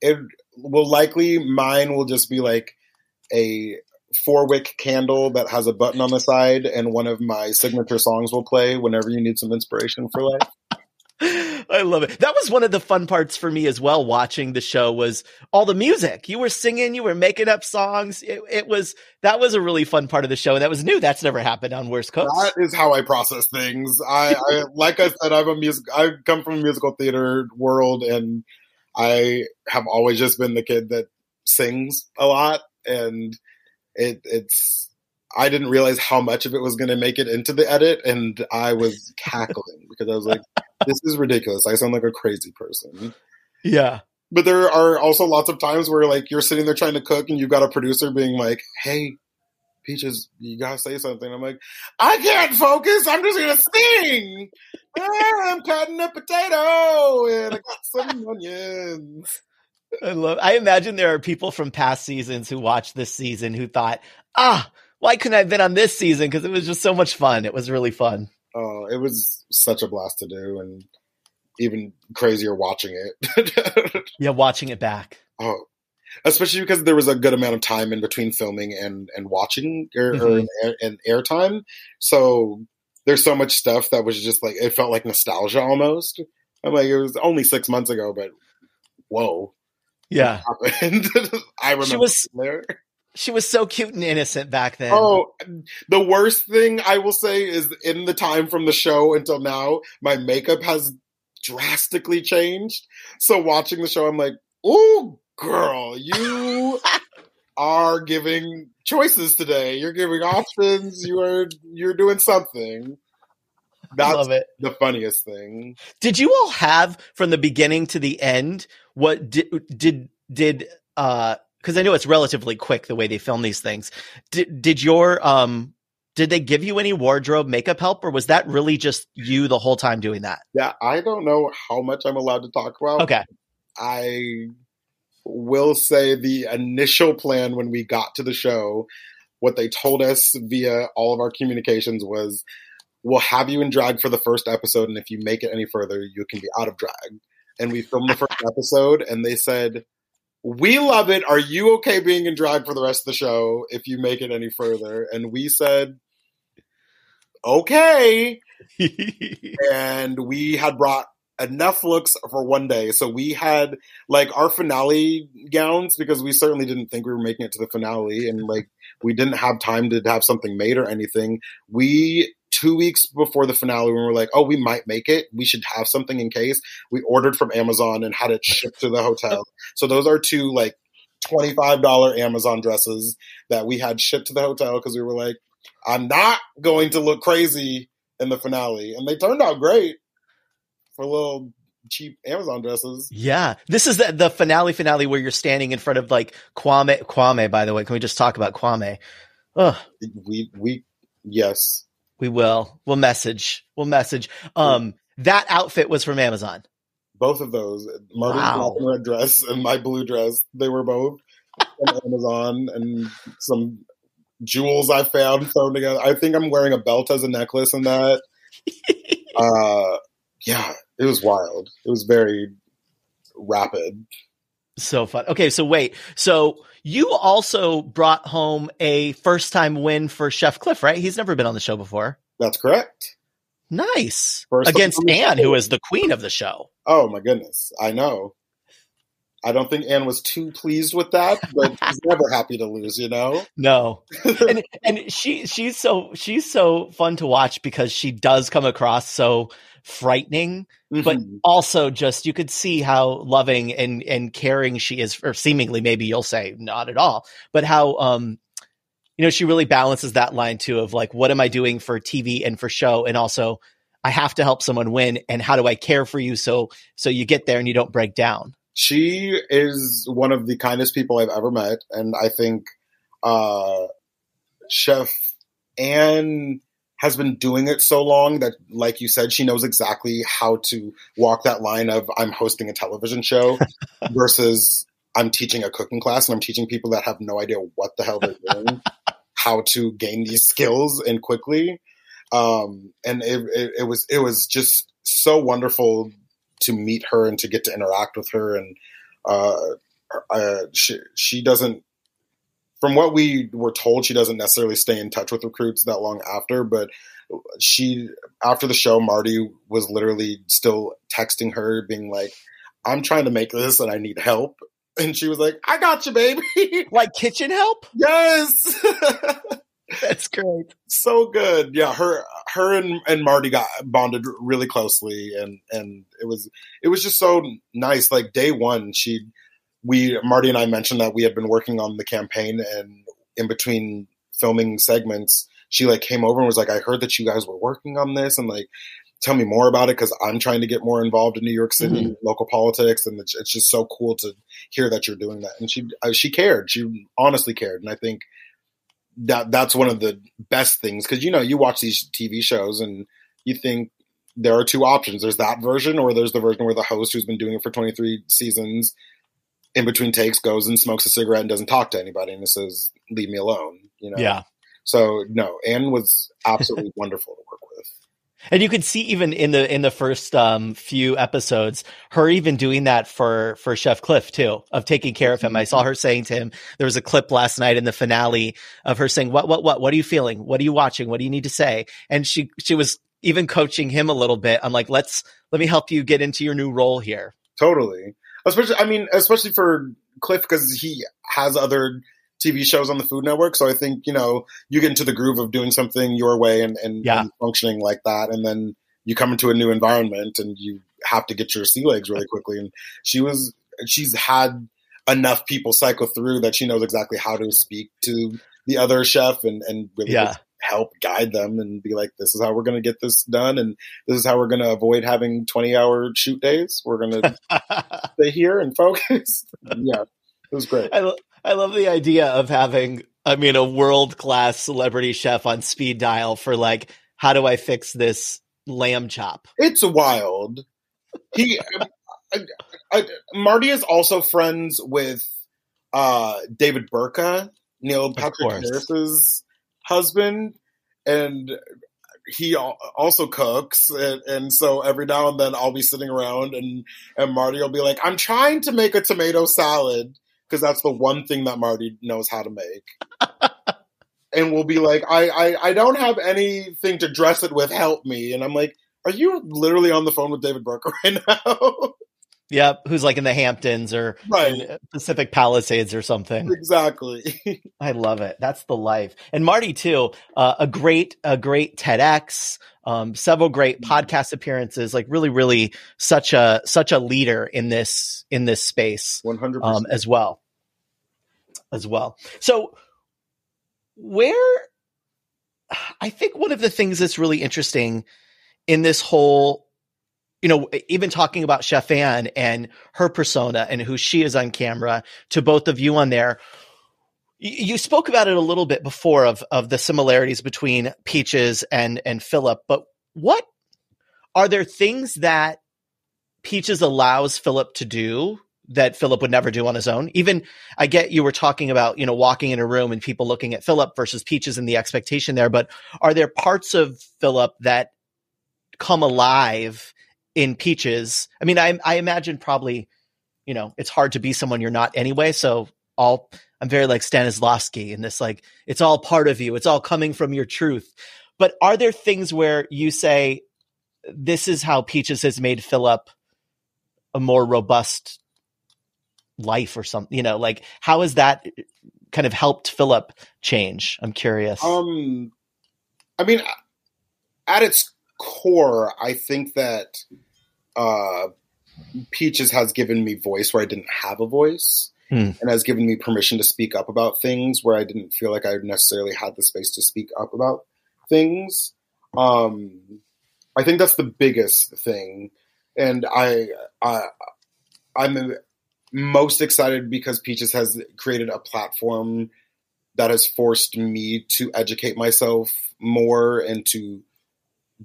it will likely mine will just be like a four wick candle that has a button on the side, and one of my signature songs will play whenever you need some inspiration for life. I love it. That was one of the fun parts for me as well. Watching the show was all the music. You were singing, you were making up songs. It, it was that was a really fun part of the show, and that was new. That's never happened on Worst Cooks. That is how I process things. I, I like I said, I'm a music. I come from a musical theater world, and I have always just been the kid that sings a lot, and it, it's I didn't realize how much of it was going to make it into the edit, and I was cackling because I was like, "This is ridiculous! I sound like a crazy person." Yeah. But there are also lots of times where like you're sitting there trying to cook, and you've got a producer being like, "Hey, Peachez, you gotta say something." I'm like, "I can't focus. I'm just gonna sing. Ah, I'm cutting a potato, and I got some onions." I love. I imagine there are people from past seasons who watched this season who thought, "Ah." why couldn't I have been on this season? Because it was just so much fun. It was really fun. Oh, it was such a blast to do, and even crazier watching it. yeah, watching it back. Oh, especially because there was a good amount of time in between filming and and watching or, mm-hmm. or and airtime. So there's so much stuff that was just like it felt like nostalgia almost. I'm like it was only six months ago, but whoa, yeah, I remember she was there. She was so cute and innocent back then. Oh, the worst thing I will say is in the time from the show until now, my makeup has drastically changed. So watching the show, I'm like, "Ooh, girl, you are giving choices today. You're giving options. You are you're doing something." That's I love it. the funniest thing. Did you all have from the beginning to the end what did did did uh because I know it's relatively quick the way they film these things. Did did your um did they give you any wardrobe makeup help or was that really just you the whole time doing that? Yeah, I don't know how much I'm allowed to talk about. Okay. I will say the initial plan when we got to the show, what they told us via all of our communications was we'll have you in drag for the first episode and if you make it any further, you can be out of drag. And we filmed the first episode and they said we love it. Are you okay being in drag for the rest of the show if you make it any further? And we said, okay. and we had brought enough looks for one day. So we had like our finale gowns because we certainly didn't think we were making it to the finale and like we didn't have time to have something made or anything. We two weeks before the finale when we were like, oh, we might make it. We should have something in case. We ordered from Amazon and had it shipped to the hotel. So those are two like $25 Amazon dresses that we had shipped to the hotel because we were like, I'm not going to look crazy in the finale. And they turned out great for little cheap Amazon dresses. Yeah. This is the, the finale finale where you're standing in front of like Kwame Kwame, by the way. Can we just talk about Kwame? Ugh. We we yes. We will. We'll message. We'll message. Um that outfit was from Amazon. Both of those. Marti's wow. black and red dress and my blue dress. They were both from Amazon and some jewels I found thrown together. I think I'm wearing a belt as a necklace in that. uh yeah, it was wild. It was very rapid. So fun. Okay, so wait. So you also brought home a first time win for Chef Cliff, right? He's never been on the show before. That's correct. Nice. First Against Anne, who is the queen of the show. Oh my goodness. I know. I don't think Anne was too pleased with that, but she's never happy to lose, you know? No. and and she she's so she's so fun to watch because she does come across so frightening, mm-hmm. but also just you could see how loving and and caring she is, or seemingly maybe you'll say not at all, but how um you know she really balances that line too of like what am I doing for TV and for show, and also I have to help someone win, and how do I care for you so so you get there and you don't break down. She is one of the kindest people I've ever met, and I think uh Chef Anne has been doing it so long that, like you said, she knows exactly how to walk that line of I'm hosting a television show versus I'm teaching a cooking class and I'm teaching people that have no idea what the hell they're doing how to gain these skills and quickly. Um, and it, it, it, was it was just so wonderful to meet her and to get to interact with her and uh, uh, she she doesn't from what we were told, she doesn't necessarily stay in touch with recruits that long after, but she after the show, Marti was literally still texting her, being like, "I'm trying to make this and I need help." And she was like, "I got you, baby." Like kitchen help? Yes. That's great. So good. Yeah, her her and, and Marti got bonded really closely and and it was it was just so nice. Like day one, she we Marti and I mentioned that we had been working on the campaign, and in between filming segments, she like came over and was like, "I heard that you guys were working on this, and like." Tell me more about it because I'm trying to get more involved in New York City mm-hmm. local politics, and it's, it's, just so cool to hear that you're doing that. And she uh, she cared, she honestly cared, and I think that that's one of the best things because you know you watch these TV shows and you think there are two options. There's that version, or there's the version where the host who's been doing it for 23 seasons in between takes goes and smokes a cigarette and doesn't talk to anybody and says, "Leave me alone." You know. Yeah. So no, Anne was absolutely wonderful to work with. And you could see even in the in the first um, few episodes, her even doing that for for Chef Cliff too, of taking care of him. I saw her saying to him, there was a clip last night in the finale of her saying, "What what what? What are you feeling? What are you watching? What do you need to say?" And she she was even coaching him a little bit. I'm like, let's let me help you get into your new role here. Totally especially I mean, especially for Cliff because he has other TV shows on the Food Network. So I think you know you get into the groove of doing something your way and and, yeah. and functioning like that, and then you come into a new environment and you have to get your sea legs really quickly. And she was she's had enough people cycle through that she knows exactly how to speak to the other chef and and really yeah help guide them and be like, this is how we're going to get this done. And this is how we're going to avoid having 20 hour shoot days. We're going to stay here and focus. yeah, it was great. I, lo- I love the idea of having, I mean, a world class celebrity chef on speed dial for like, how do I fix this lamb chop? It's wild. He, I, I, Marti is also friends with uh, David Burtka, Neil Patrick Harris's husband, and he also cooks, and, and, so every now and then I'll be sitting around, and and Marti will be like, "I'm trying to make a tomato salad." Because that's the one thing that Marti knows how to make. and we'll be like, I, I, I don't have anything to dress it with. Help me. And I'm like, are you literally on the phone with David Burtka right now? Yep, who's like in the Hamptons or right. Pacific Palisades or something. Exactly. I love it. That's the life. And Marti too, uh, a great, a great TEDx, um, several great mm-hmm. podcast appearances. Like really, really such a such a leader in this in this space. One hundred um, as well, as well. So where I think one of the things that's really interesting in this whole you know, even talking about Chef Anne and her persona and who she is on camera to both of you on there. You spoke about it a little bit before of of the similarities between Peachez and and Philip, but what are there things that Peachez allows Philip to do that Philip would never do on his own? Even I get you were talking about, you know, walking in a room and people looking at Philip versus Peachez and the expectation there, but are there parts of Philip that come alive in Peachez. I mean, I I imagine probably, you know, it's hard to be someone you're not anyway. So all I'm very like Stanislavski in this, like it's all part of you. It's all coming from your truth. But are there things where you say, this is how Peachez has made Philip a more robust life or something? You know, like how has that kind of helped Philip change? I'm curious. Um, I mean, at its core, I think that uh, Peachez has given me voice where I didn't have a voice. Hmm. And has given me permission to speak up about things where I didn't feel like I necessarily had the space to speak up about things. Um, I think that's the biggest thing, and I, I I'm most excited because Peachez has created a platform that has forced me to educate myself more and to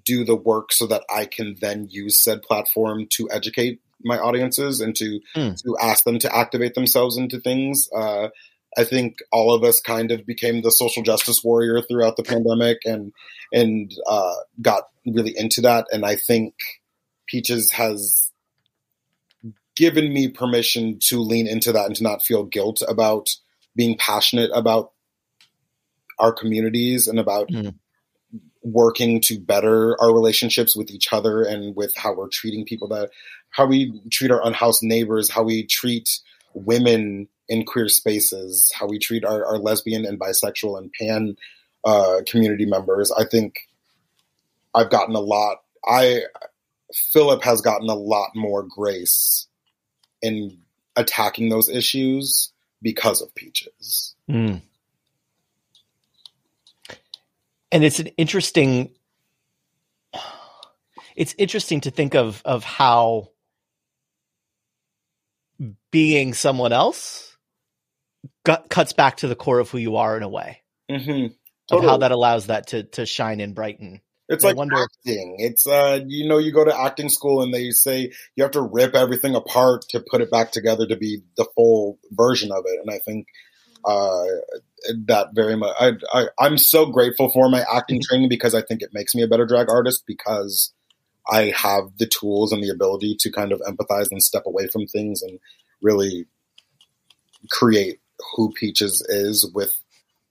do the work so that I can then use said platform to educate my audiences and to mm. to ask them to activate themselves into things. Uh, I think all of us kind of became the social justice warrior throughout the pandemic and and uh, got really into that. And I think Peachez has given me permission to lean into that and to not feel guilt about being passionate about our communities and about mm working to better our relationships with each other and with how we're treating people that how we treat our unhoused neighbors how we treat women in queer spaces how we treat our, our lesbian and bisexual and pan uh, community members. I think i've gotten a lot i philip has gotten a lot more grace in attacking those issues because of peachez. Mm and it's an interesting it's interesting to think of of how being someone else cuts back to the core of who you are in a way mm-hmm. totally. of how that allows that to to shine and brighten it's like wonder... acting. It's uh, you know, you go to acting school and they say you have to rip everything apart to put it back together to be the full version of it. And I think uh, that very much. I, I, I'm so grateful for my acting mm-hmm. training because I think it makes me a better drag artist because I have the tools and the ability to kind of empathize and step away from things and really create who Peachez is with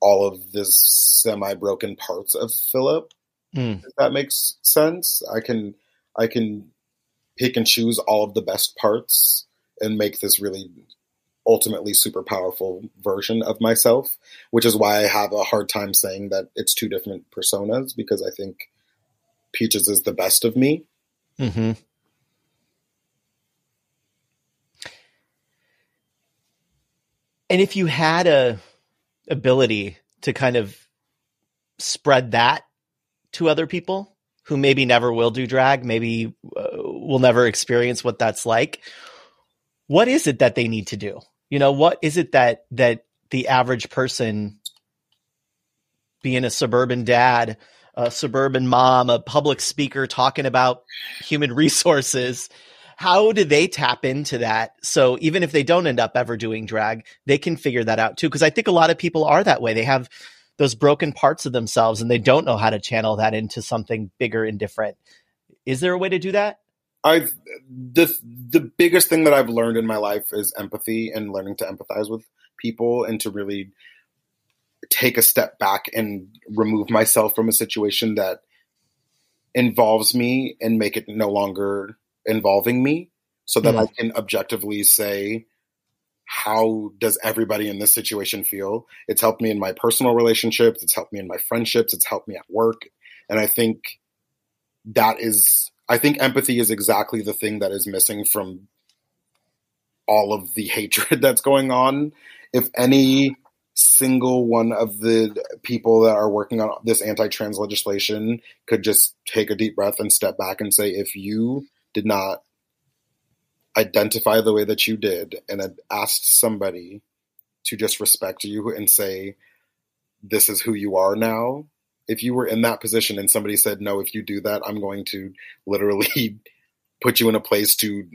all of this semi broken parts of Philip. Mm. If that makes sense. I can I can pick and choose all of the best parts and make this really ultimately super powerful version of myself, which is why I have a hard time saying that it's two different personas because I think Peachez is the best of me. Mm-hmm. And if you had a ability to kind of spread that to other people who maybe never will do drag, maybe uh, will never experience what that's like, what is it that they need to do? You know, what is it that that the average person being a suburban dad, a suburban mom, a public speaker talking about human resources, how do they tap into that? So even if they don't end up ever doing drag, they can figure that out too. Cause I think a lot of people are that way. They have those broken parts of themselves and they don't know how to channel that into something bigger and different. Is there a way to do that? I've the the biggest thing that I've learned in my life is empathy and learning to empathize with people and to really take a step back and remove myself from a situation that involves me and make it no longer involving me so that Mm. I can objectively say how does everybody in this situation feel? It's helped me in my personal relationships. It's helped me in my friendships. It's helped me at work. And i think that is i think empathy is exactly the thing that is missing from all of the hatred that's going on. If any single one of the people that are working on this anti-trans legislation could just take a deep breath and step back and say if you did not identify the way that you did and had asked somebody to just respect you and say this is who you are now if you were in that position and somebody said no if you do that i'm going to literally put you in a place to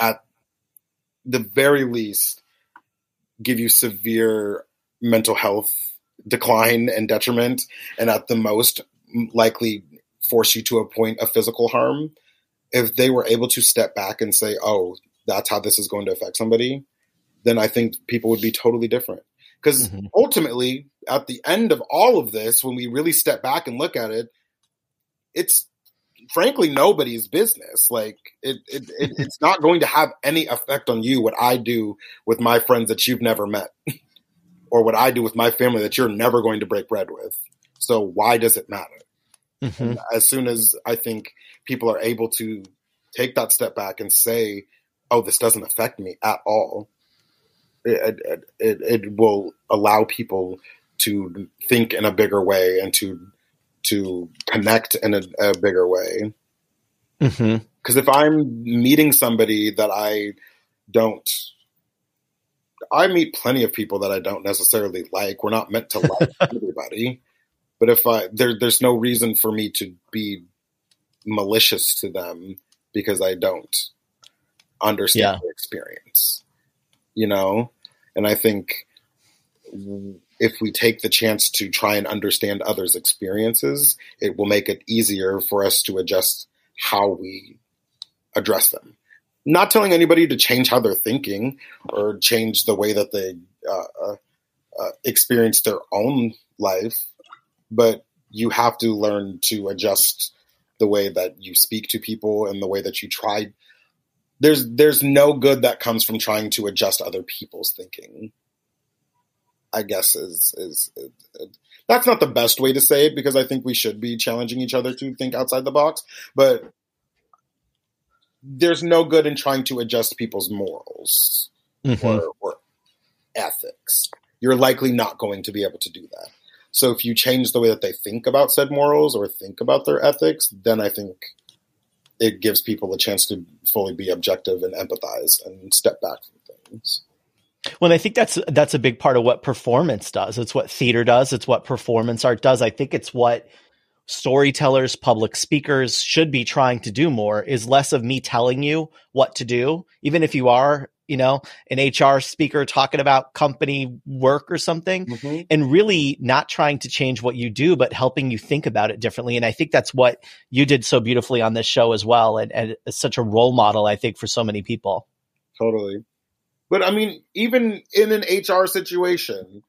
at the very least give you severe mental health decline and detriment and at the most likely force you to a point of physical harm. If they were able to step back and say oh that's how this is going to affect somebody then i think people would be totally different because Mhm. ultimately at the end of all of this when we really step back and look at it it's frankly nobody's business like it, it, it it's not going to have any effect on you what i do with my friends that you've never met or what i do with my family that you're never going to break bread with so why does it matter Mhm. as soon as I think people are able to take that step back and say, "Oh, this doesn't affect me at all," it, it, it, it will allow people to think in a bigger way and to to connect in a, a bigger way. Mm-hmm. Because if I'm meeting somebody that I don't, I meet plenty of people that I don't necessarily like. We're not meant to like everybody, but if I there, there's no reason for me to be malicious to them because I don't understand Yeah. their experience, you know. And I think if we take the chance to try and understand others' experiences, it will make it easier for us to adjust how we address them. Not telling anybody to change how they're thinking or change the way that they uh, uh, uh, experience their own life, but you have to learn to adjust the way that you speak to people and the way that you try. There's there's no good that comes from trying to adjust other people's thinking. I guess is is, is, is that's not the best way to say it because I think we should be challenging each other to think outside the box, but there's no good in trying to adjust people's morals Mhm. or, or ethics. You're likely not going to be able to do that. So if you change the way that they think about said morals or think about their ethics, then I think it gives people a chance to fully be objective and empathize and step back from things. Well, I think that's that's a big part of what performance does. It's what theater does. It's what performance art does. I think it's what storytellers, public speakers should be trying to do more. Is less of me telling you what to do, even if you are, you know, an HR speaker talking about company work or something, mm-hmm. and really not trying to change what you do, but helping you think about it differently. And I think that's what you did so beautifully on this show as well, and, and it's such a role model, I think, for so many people. Totally. But I mean, even in an HR situation,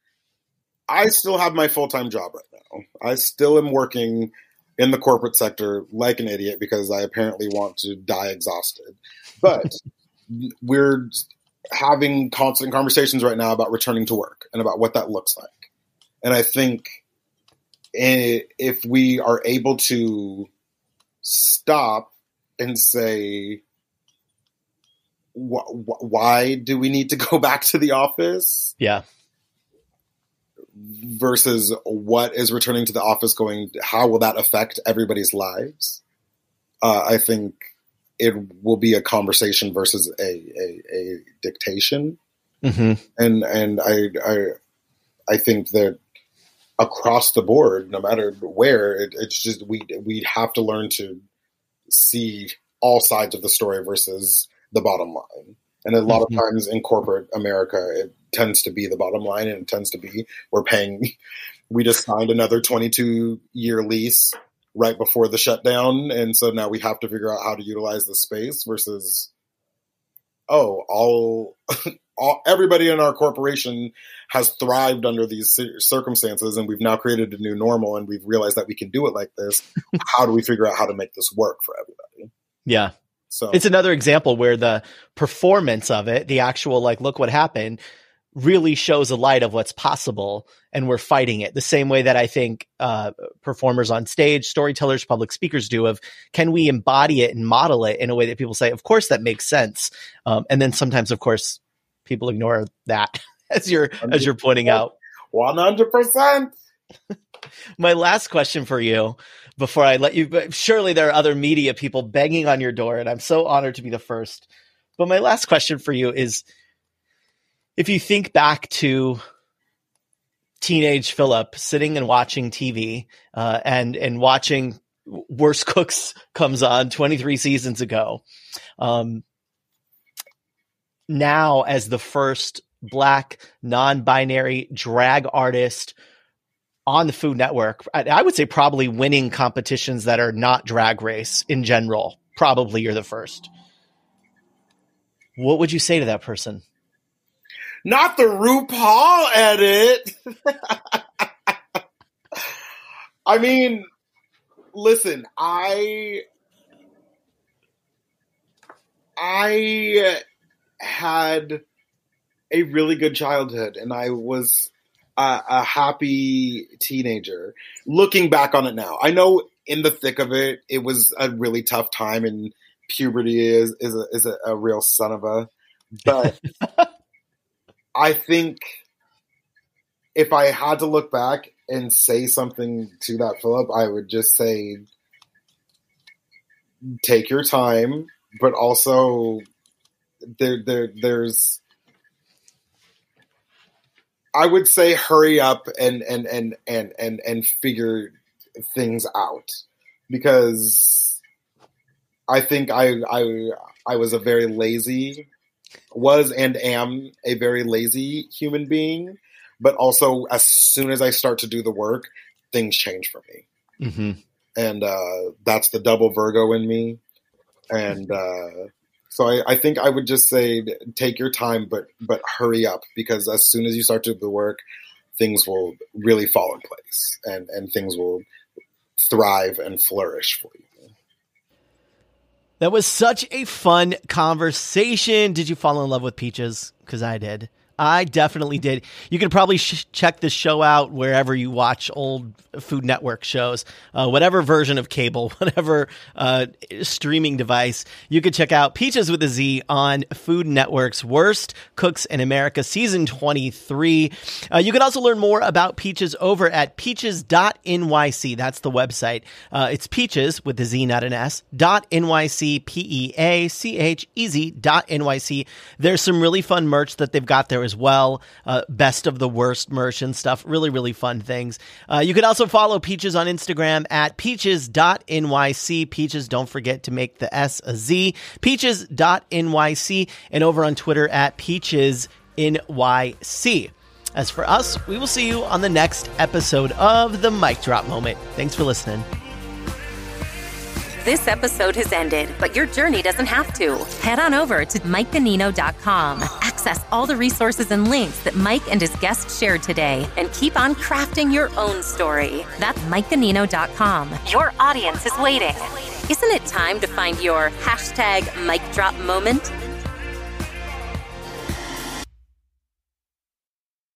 I still have my full time job right now. I still am working in the corporate sector like an idiot because I apparently want to die exhausted. But we're having constant conversations right now about returning to work and about what that looks like. And I think if we are able to stop and say, wh- wh- why do we need to go back to the office Yeah. versus what is returning to the office going how will that affect everybody's lives uh, i think it will be a conversation versus a, a, a dictation hmm and and I, I I think that across the board, no matter where, it, it's just we we have to learn to see all sides of the story versus the bottom line. And a lot Mhm. of times in corporate America, it tends to be the bottom line, and it tends to be we're paying. We just signed another 22 year lease right before the shutdown, and so now we have to figure out how to utilize the space versus oh all all, everybody in our corporation has thrived under these circumstances, and we've now created a new normal, and we've realized that we can do it like this. how do we figure out how to make this work for everybody? Yeah. So it's another example where the performance of it, the actual like, look what happened, really shows a light of what's possible and we're fighting it the same way that I think uh, performers on stage, storytellers, public speakers do of can we embody it and model it in a way that people say, of course, that makes sense. Um, and then sometimes, of course, people ignore that as you're, as you're pointing out. 100%. My last question for you before I let you, surely there are other media people banging on your door and I'm so honored to be the first. But my last question for you is, if you think back to teenage Philip sitting and watching TV uh, and and watching Worst Cooks comes on 23 seasons ago. Um, now, as the first black non-binary drag artist on the Food Network, I, I would say probably winning competitions that are not drag race in general. Probably you're the first. What would you say to that person? Not the RuPaul edit. I mean, listen, I I had a really good childhood and I was a, a, happy teenager. Looking back on it now, I know in the thick of it, it was a really tough time and puberty is, is a, is a, a real son of a, but I think if I had to look back and say something to that Philip, I would just say take your time, but also there there there's I would say hurry up and and and and and and figure things out because I think I I I was a very lazy was and am a very lazy human being, but also as soon as I start to do the work, things change for me. Mm-hmm. And uh, that's the double Virgo in me. And uh, so I, I, think I would just say take your time, but but hurry up because as soon as you start to do the work, things will really fall in place and and things will thrive and flourish for you. That was such a fun conversation. Did you fall in love with Peachez? Because I did. I definitely did. You can probably sh- check this show out wherever you watch old Food Network shows, uh, whatever version of cable, whatever uh, streaming device. You can check out Peachez with a Z on Food Network's Worst Cooks in America, season 23. Uh, you can also learn more about Peachez over at peachez.nyc. That's the website. Uh, it's Peachez with the Z, not an S, dot NYC, P E A C H E Z dot NYC. There's some really fun merch that they've got there as well. Uh, best of the worst merch and stuff. Really, really fun things. Uh, you can also follow Peachez on Instagram at peachez.nyc. Peachez, don't forget to make the S a Z. Peachez.nyc. And over on Twitter at peacheznyc. As for us, we will see you on the next episode of The Mic Drop Moment. Thanks for listening. This episode has ended, but your journey doesn't have to. Head on over to MikeGanino.com. Access all the resources and links that Mike and his guests shared today and keep on crafting your own story. That's MikeGanino.com. Your audience is waiting. Isn't it time to find your hashtag mic drop moment?